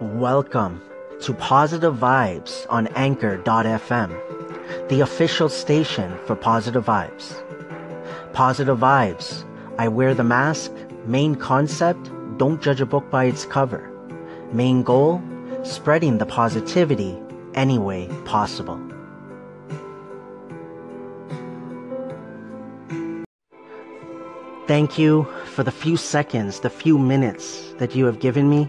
Welcome to Positive Vibes on Anchor.fm, the official station for Positive Vibes. Positive Vibes. I wear the mask. Main concept don't judge a book by its cover. Main goal spreading the positivity any way possible. Thank you for the few seconds, the few minutes that you have given me.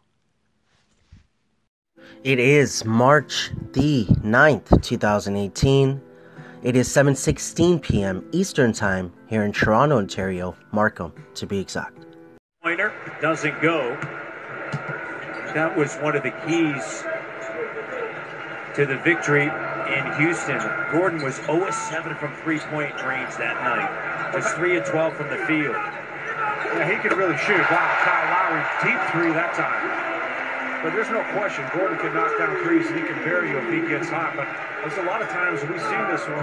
It is March the 9th, 2018. It is 7:16 p.m. Eastern Time here in Toronto, Ontario, Markham to be exact. Pointer doesn't go. That was one of the keys to the victory in Houston. Gordon was 0 7 from three point range that night. Was 3 12 from the field. Yeah, he could really shoot. Wow, Kyle Lowry, deep three that time. But there's no question, Gordon can knock down threes and he can bury you if he gets hot. But there's a lot of times we've seen this one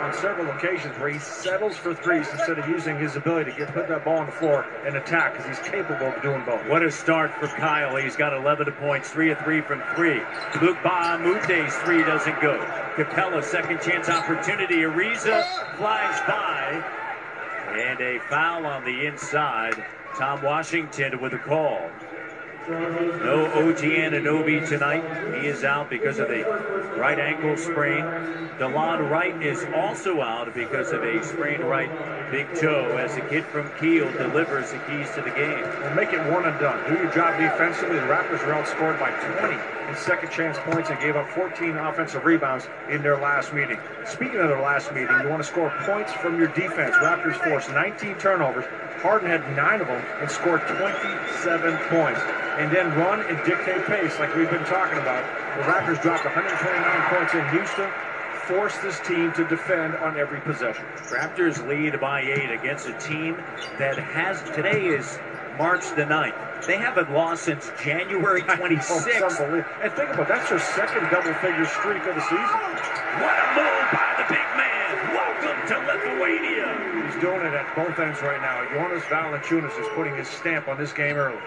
on several occasions where he settles for threes instead of using his ability to get put that ball on the floor and attack because he's capable of doing both. What a start for Kyle. He's got 11 points, 3 of 3 from 3. Luc Mbah a Moute's 3 doesn't go. Capela, second chance opportunity. Ariza flies by. And a foul on the inside. Tom Washington with a call. No OG Anunoby tonight. He is out because of a right ankle sprain. Delon Wright is also out because of a sprained right big toe as the kid from Kiel delivers the keys to the game. Well, make it one and done. Do your job defensively. The Raptors were outscored by 20 in second chance points and gave up 14 offensive rebounds in their last meeting. Speaking of their last meeting, you want to score points from your defense. Raptors forced 19 turnovers. Harden had nine of them and scored 27 points and then run and dictate pace like we've been talking about. The Raptors dropped 129 points in Houston, forced this team to defend on every possession. Raptors lead by eight against a team that has, today is March the 9th. They haven't lost since January 26th. and think about that's their second double-figure streak of the season. What a move by the big man. Welcome to Lithuania. He's doing it at both ends right now. Jonas Valanciunas is putting his stamp on this game early.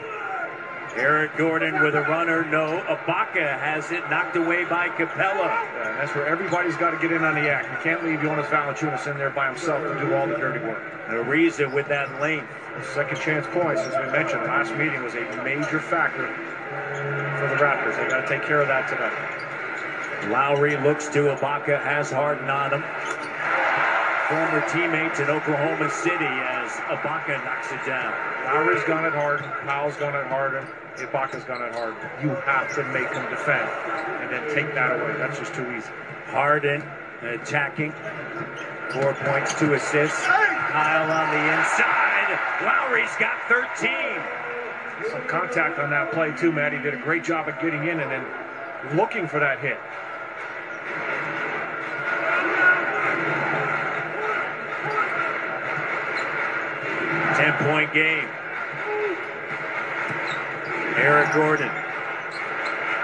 Eric Gordon with a runner, no. Ibaka has it knocked away by Capela. Yeah, uh, that's where everybody's got to get in on the act. You can't leave Jonas Valanciunas in there by himself to do all the dirty work. Ariza with that length. Second chance points, as we mentioned, last meeting was a major factor for the Raptors. They got to take care of that tonight. Lowry looks to Ibaka, has Harden on him. Former teammates in Oklahoma City as Ibaka knocks it down. Lowry's gone at Harden, Powell's gone at Harden, Ibaka's gone at Harden. You have to make them defend and then take that away. That's just too easy. Harden attacking. Four points, two assists. Kyle on the inside. Lowry's got 13. Some contact on that play too, Matt. He did a great job of getting in and then looking for that hit. Ten-point game. Eric Gordon.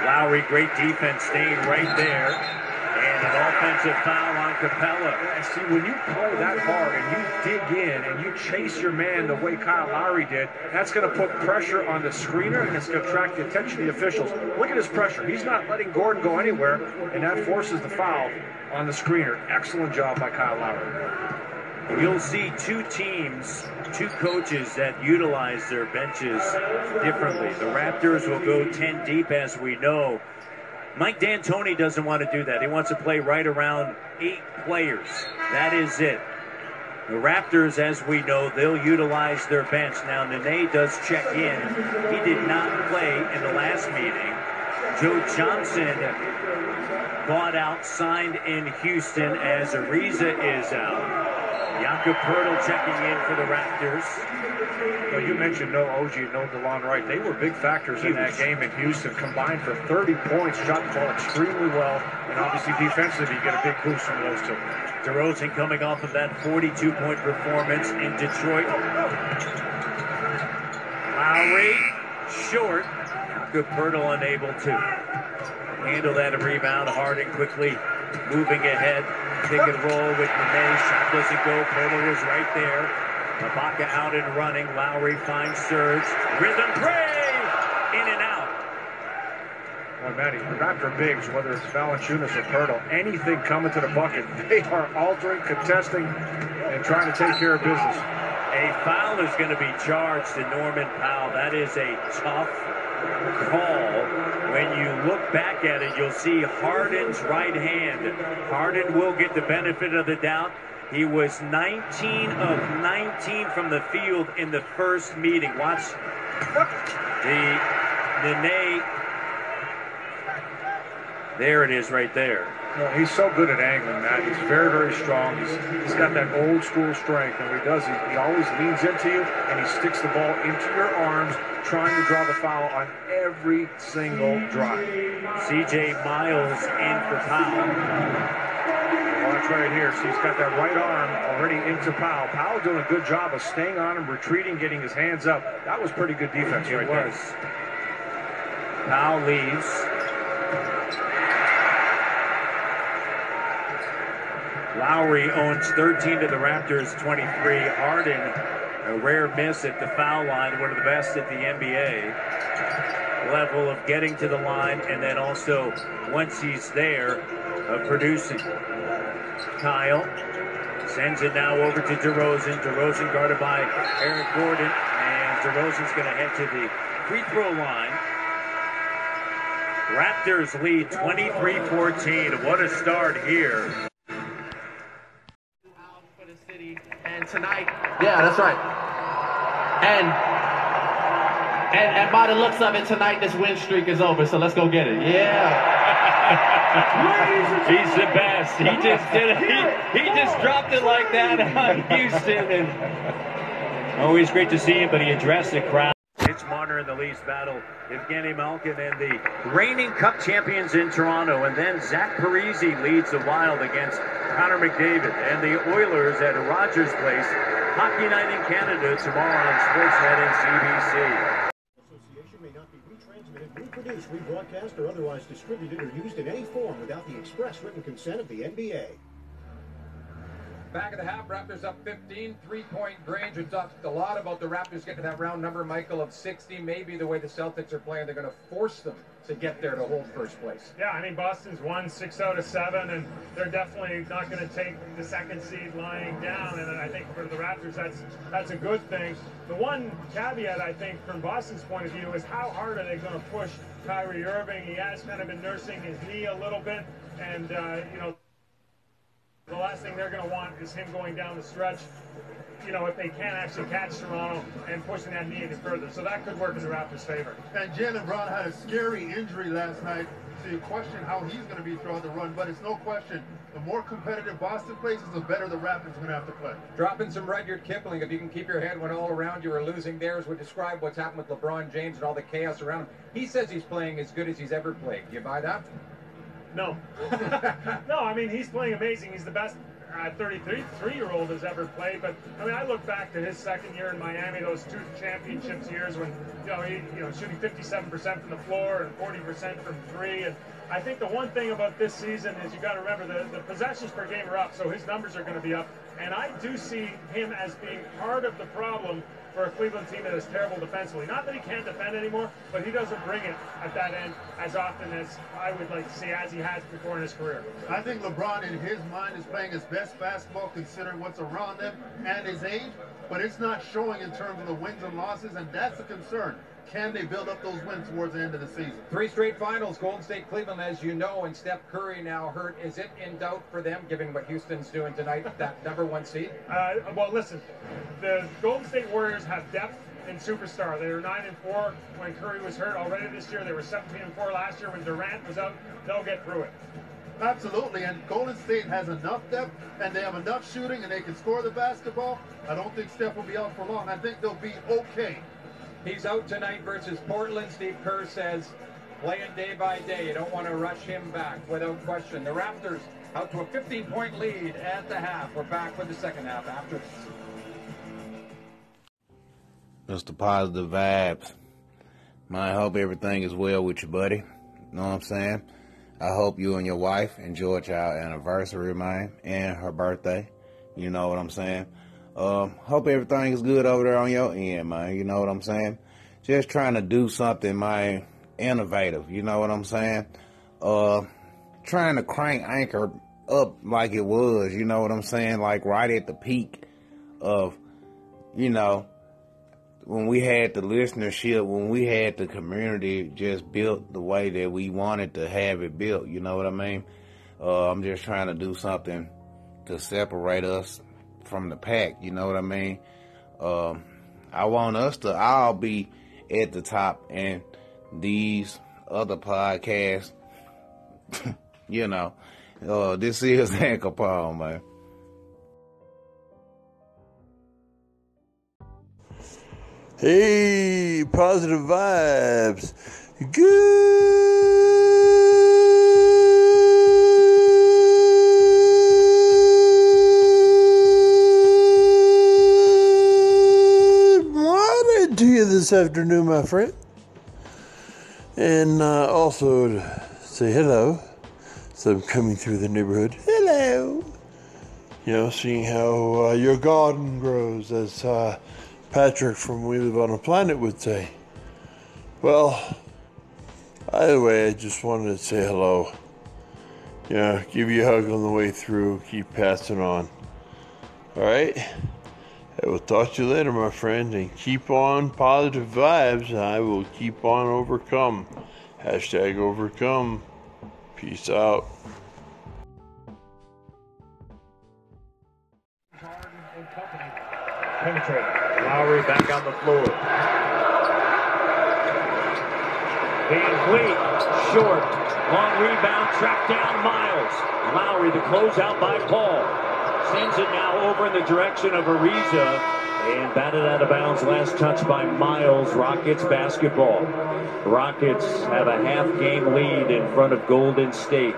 Lowry, great defense, staying right there. And an offensive foul on Capela. Yeah, see, when you play that hard and you dig in and you chase your man the way Kyle Lowry did, that's going to put pressure on the screener and it's going to attract the attention of the officials. Look at his pressure. He's not letting Gordon go anywhere, and that forces the foul on the screener. Excellent job by Kyle Lowry. You'll see two teams, two coaches that utilize their benches differently. The Raptors will go 10 deep, as we know. Mike D'Antoni doesn't want to do that. He wants to play right around eight players. That is it. The Raptors, as we know, they'll utilize their bench. Now, Nene does check in. He did not play in the last meeting. Joe Johnson bought out, signed in Houston as Ariza is out. Jakob Poeltl checking in for the Raptors. Well, you mentioned no OG, no Delon Wright. They were big factors in that game in Houston, combined for 30 points, shot the ball extremely well, and obviously defensively, you get a big boost from those two. DeRozan coming off of that 42-point performance in Detroit. Lowry, short. Good Poeltl unable to handle that rebound. Harden quickly moving ahead. Pick and roll with Nene. Shot doesn't go. Poeltl was right there. Ibaka out and running. Lowry finds Serge. Rhythm play! In and out. Well, Matty, the Raptor bigs, whether it's Valanciunas or Poeltl, anything coming to the bucket, they are altering, contesting, and trying to take care of business. A foul is going to be charged to Norman Powell. That is a tough call. When you look back at it, you'll see Harden's right hand. Harden will get the benefit of the doubt. He was 19 of 19 from the field in the first meeting. Watch the Nene. There it is right there. Well, he's so good at angling, Matt. He's very, very strong. He's, he's got that old school strength, and he does, he, he always leans into you, and he sticks the ball into your arms, trying to draw the foul on every single drive. C.J. Miles in for Powell. Watch right here. So he's got that right arm already into Powell. Powell doing a good job of staying on him, retreating, getting his hands up. That was pretty good defense it right was. there. Powell leaves. Lowry owns 13 to the Raptors 23. Harden, a rare miss at the foul line, one of the best at the NBA level of getting to the line, and then also once he's there, of producing. Kyle sends it now over to DeRozan. DeRozan guarded by Eric Gordon, and DeRozan's going to head to the free throw line. Raptors lead 23-14. What a start here. And tonight, yeah, that's right. And and, and by the looks of it, tonight this win streak is over. So let's go get it. Yeah. He's the best. He just did it. He, he just dropped it like that on Houston. And always great to see him, but he addressed the crowd. It's Marner in the Leafs battle. Evgeny Malkin and the reigning Cup champions in Toronto. And then Zach Parise leads the Wild against Connor McDavid. And the Oilers at Rogers Place. Hockey night in Canada tomorrow on Sportsnet and CBC. Association may not be retransmitted, reproduced, rebroadcast, or otherwise distributed or used in any form without the express written consent of the NBA. Back of the half, Raptors up 15, three-point range. We talked a lot about the Raptors getting that round number, Michael, of 60. Maybe the way the Celtics are playing, they're going to force them to get there to hold first place. Yeah, I mean, Boston's won six out of seven, and they're definitely not going to take the second seed lying down. And I think for the Raptors, that's that's a good thing. The one caveat, I think, from Boston's point of view, is how hard are they going to push Kyrie Irving? He has kind of been nursing his knee a little bit, and uh, you know. The last thing they're going to want is him going down the stretch, you know, if they can't actually catch Toronto and pushing that knee any further. So that could work in the Raptors' favor. And Jaylen Brown had a scary injury last night. So you question how he's going to be throughout the run, but it's no question. The more competitive Boston plays, the better the Raptors are going to have to play. Dropping some Rudyard Kipling, if you can keep your head when all around you are losing theirs, would describe what's happened with LeBron James and all the chaos around him. He says he's playing as good as he's ever played. Do you buy that? No. no, I mean, he's playing amazing. He's the best uh, 33 year old has ever played. But I mean, I look back to his second year in Miami, those two championships years when you know he you know shooting 57% from the floor and 40% from three. And I think the one thing about this season is you got to remember the the possessions per game are up, so his numbers are going to be up. And I do see him as being part of the problem for a Cleveland team that is terrible defensively. Not that he can't defend anymore, but he doesn't bring it at that end as often as I would like to see as he has before in his career. I think LeBron, in his mind, is playing his best basketball considering what's around him and his age, but it's not showing in terms of the wins and losses, and that's a concern. Can they build up those wins towards the end of the season? Three straight finals, Golden State, Cleveland, as you know, and Steph Curry now hurt. Is it in doubt for them, given what Houston's doing tonight, that number one seed? Uh, well, listen, the Golden State Warriors have depth and superstar. They were nine and four when Curry was hurt already this year. They were 17 and four last year when Durant was out. They'll get through it. Absolutely, and Golden State has enough depth, and they have enough shooting, and they can score the basketball. I don't think Steph will be out for long. I think they'll be okay. He's out tonight versus Portland. Steve Kerr says playing day by day. You don't want to rush him back without question. The Raptors out to a 15-point lead at the half. We're back with the second half after this. Mr. Positive Vibes. I hope everything is well with you, buddy. Know what I'm saying? I hope you and your wife enjoyed your anniversary, man, and her birthday. You know what I'm saying? Um, hope everything is good over there on your end, man. You know what I'm saying? Just trying to do something, man, innovative. You know what I'm saying? Uh, trying to crank Anchor up like it was. You know what I'm saying? Like right at the peak of, you know, when we had the listenership, when we had the community just built the way that we wanted to have it built. You know what I mean? Uh, I'm just trying to do something to separate us from the pack. You know what I mean? Um, I want us to all be at the top, and these other podcasts, you know, uh, this is Anchor Paul, man. Hey, positive vibes. Good morning to you this afternoon, my friend. And uh, also say hello. So I'm coming through the neighborhood. Hello. You know, seeing how uh, your garden grows as. Uh, Patrick from We Live on a Planet would say. Well, either way, I just wanted to say hello. Yeah, give you a hug on the way through. Keep passing on. All right. I will talk to you later, my friend, and keep on positive vibes. I will keep on overcome. Hashtag overcome. Peace out. Lowry back on the floor. Van Vliet, short. Long rebound, tracked down Miles. Lowry, the closeout by Paul. Sends it now over in the direction of Ariza. And batted out of bounds. Last touch by Miles. Rockets basketball. Rockets have a half game lead in front of Golden State.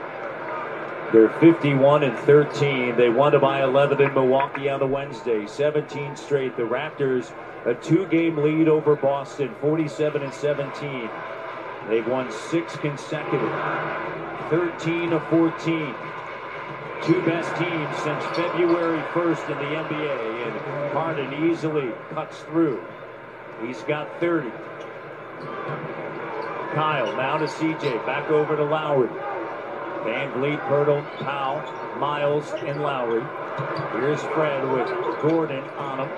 They're 51 and 13. They won to by 11 in Milwaukee on the Wednesday. 17 straight. The Raptors a two-game lead over Boston, 47 and 17. They've won six consecutive, 13 of 14. Two best teams since February 1st in the NBA, and Harden easily cuts through. He's got 30. Kyle now to CJ, back over to Lowry. VanVleet, Poeltl, Powell, Miles, and Lowry. Here's Fred with Gordon on him.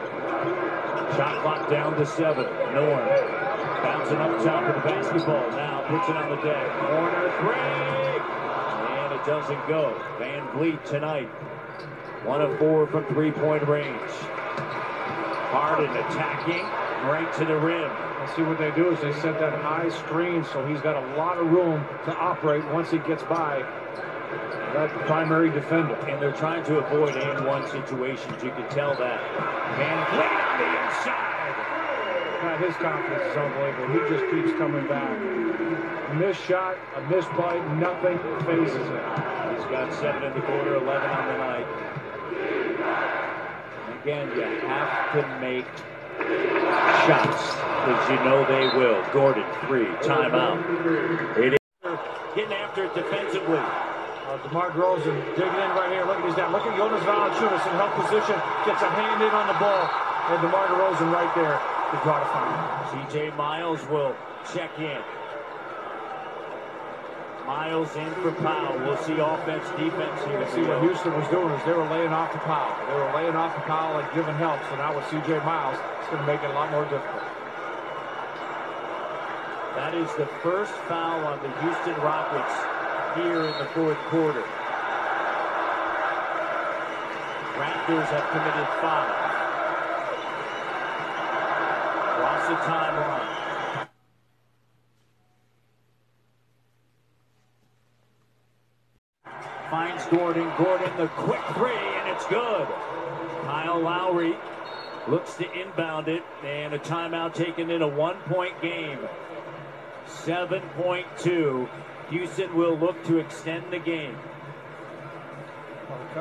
Shot clock down to seven. Norm bouncing up top of the basketball. Now puts it on the deck. Corner three. It doesn't go. VanVleet tonight. One of four from three-point range. Harden attacking right to the rim. And see what they do is they set that high screen so he's got a lot of room to operate once he gets by that primary defender. And they're trying to avoid and one situations. You can tell that. VanVleet on the inside. His confidence is unbelievable. He just keeps coming back. Missed shot, a missed play, nothing phases it. He's got seven in the quarter, 11 on the night. Again, you have to make shots because you know they will. Gordon, three, timeout. It is getting after it defensively. Uh, DeMar DeRozan digging in right here. Look at his down. Look at Jonas Valanciunas in help position. Gets a hand in on the ball. And DeMar DeRozan right there to the foul. CJ Miles will check in. Miles in for Powell. We'll see offense, defense here. See what Houston was doing is they were laying off the Powell. They were laying off the Powell and giving help. So now with CJ Miles, it's going to make it a lot more difficult. That is the first foul on the Houston Rockets here in the fourth quarter. Raptors have committed five. The timeline. finds Gordon. Gordon, the quick three, and it's good. Kyle Lowry looks to inbound it, and a timeout taken in a one-point game. 7.2. Houston will look to extend the game.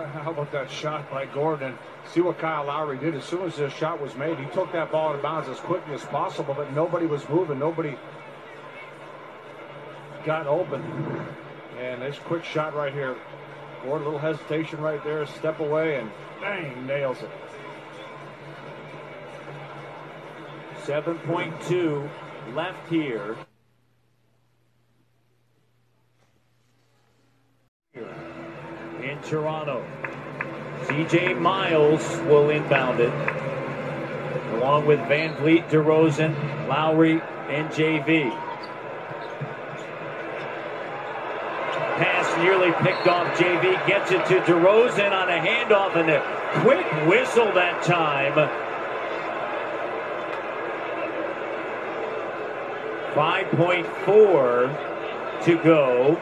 How about that shot by Gordon? See what Kyle Lowry did. As soon as this shot was made, he took that ball out of bounds as quickly as possible, but nobody was moving. Nobody got open. And this quick shot right here. Gordon, a little hesitation right there, step away, and bang, nails it. 7.2 left here. Toronto. CJ Miles will inbound it. Along with VanVleet, DeRozan, Lowry, and JV. Pass nearly picked off JV, gets it to DeRozan on a handoff and a quick whistle that time. Five point four to go.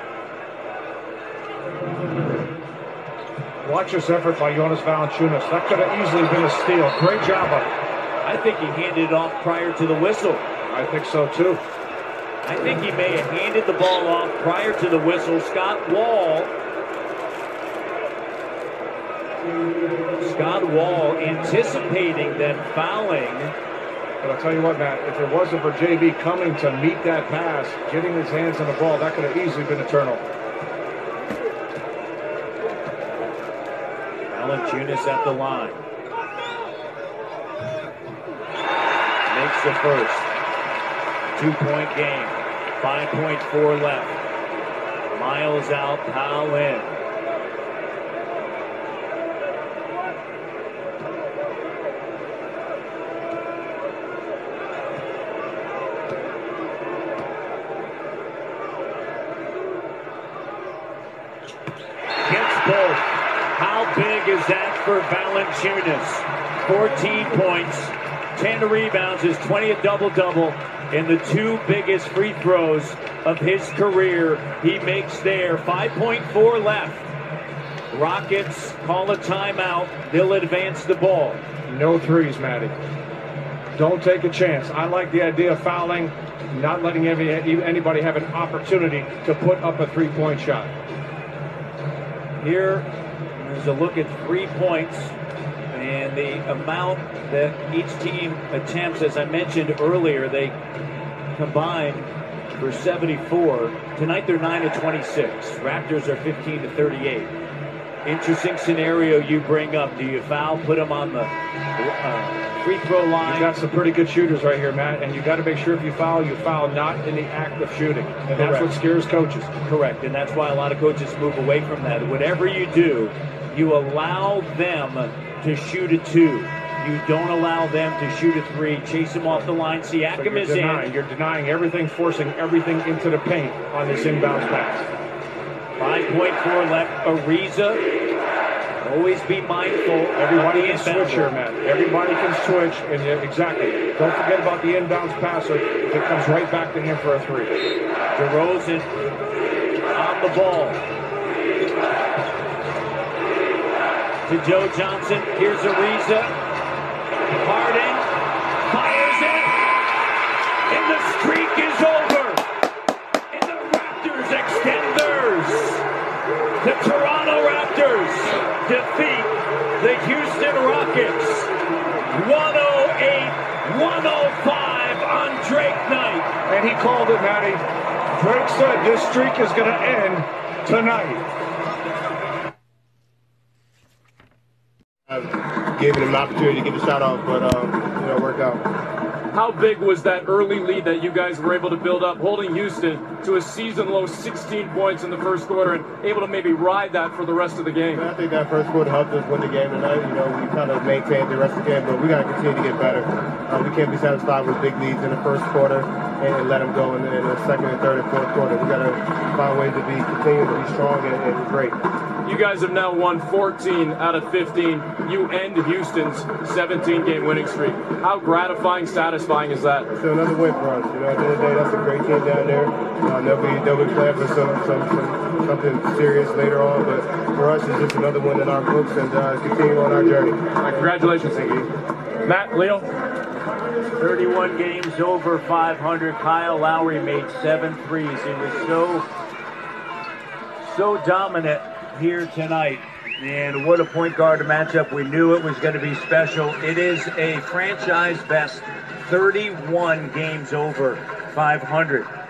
Watch this effort by Jonas Valanciunas. That could have easily been a steal. Great job of I think he handed it off prior to the whistle. I think so too. I think he may have handed the ball off prior to the whistle. Scott Wall. Scott Wall anticipating them fouling. But I'll tell you what, Matt, if it wasn't for JV coming to meet that pass, getting his hands on the ball, that could have easily been a turnover. Valanciunas at the line. Makes the first. Two-point game. 5.4 left. Miles out, Powell in. Gets both. How big is that for Valanciunas? 14 points, 10 rebounds, his 20th double-double, and the two biggest free throws of his career he makes there. 5.4 left. Rockets call a timeout. They'll advance the ball. No threes, Matty. Don't take a chance. I like the idea of fouling, not letting every, anybody have an opportunity to put up a three-point shot. Here is a look at three points and the amount that each team attempts. As I mentioned earlier, they combined for 74. Tonight they're 9 to 26. Raptors are 15 to 38. Interesting scenario you bring up. Do you foul, put them on the uh, free throw line? You've got some pretty good shooters right here, Matt, and you've got to make sure if you foul, you foul not in the act of shooting, and that's what scares coaches. Correct, and that's why a lot of coaches move away from that. Whatever you do, you allow them to shoot a two. You don't allow them to shoot a three, chase them off the line. So Siakam you're is denying, in. you're denying everything, forcing everything into the paint on this inbounds pass. 5.4 left. Ariza. Always be mindful. Everybody can inbound. switch here, man. Everybody can switch, and exactly. Don't forget about the inbounds passer. It comes right back to him for a three. DeRozan on the ball. To Joe Johnson. Here's Ariza. Harden fires it. And the streak is over. And the Raptors extend theirs. The Toronto Raptors defeat the Houston Rockets 108 105 on Drake night. And he called it, Matty. Drake said this streak is going to end tonight. I gave him an opportunity to get the shot off, but um, you know, worked out. How big was that early lead that you guys were able to build up, holding Houston to a season low 16 points in the first quarter and able to maybe ride that for the rest of the game? I think that first quarter helped us win the game tonight. You know, we kind of maintained the rest of the game, but we got to continue to get better. Uh, we can't be satisfied with big leads in the first quarter and, and let them go in the, in the second and third and fourth quarter. We got to find ways to be continue to be strong and, and great. You guys have now won 14 out of 15. You end Houston's 17-game winning streak. How gratifying, satisfying is that? It's another win for us. You know, at the end of the day, that's a great team down there. Uh, they'll be they'll be playing for some, some, some something serious later on, but for us, it's just another one in our books and uh, continue on our journey. Right, congratulations, thank you. Matt, Leo. 31 games over 500. Kyle Lowry made seven threes. He was so, so dominant here tonight. And what a point guard matchup. We knew it was going to be special. It is a franchise best 31 games over 500.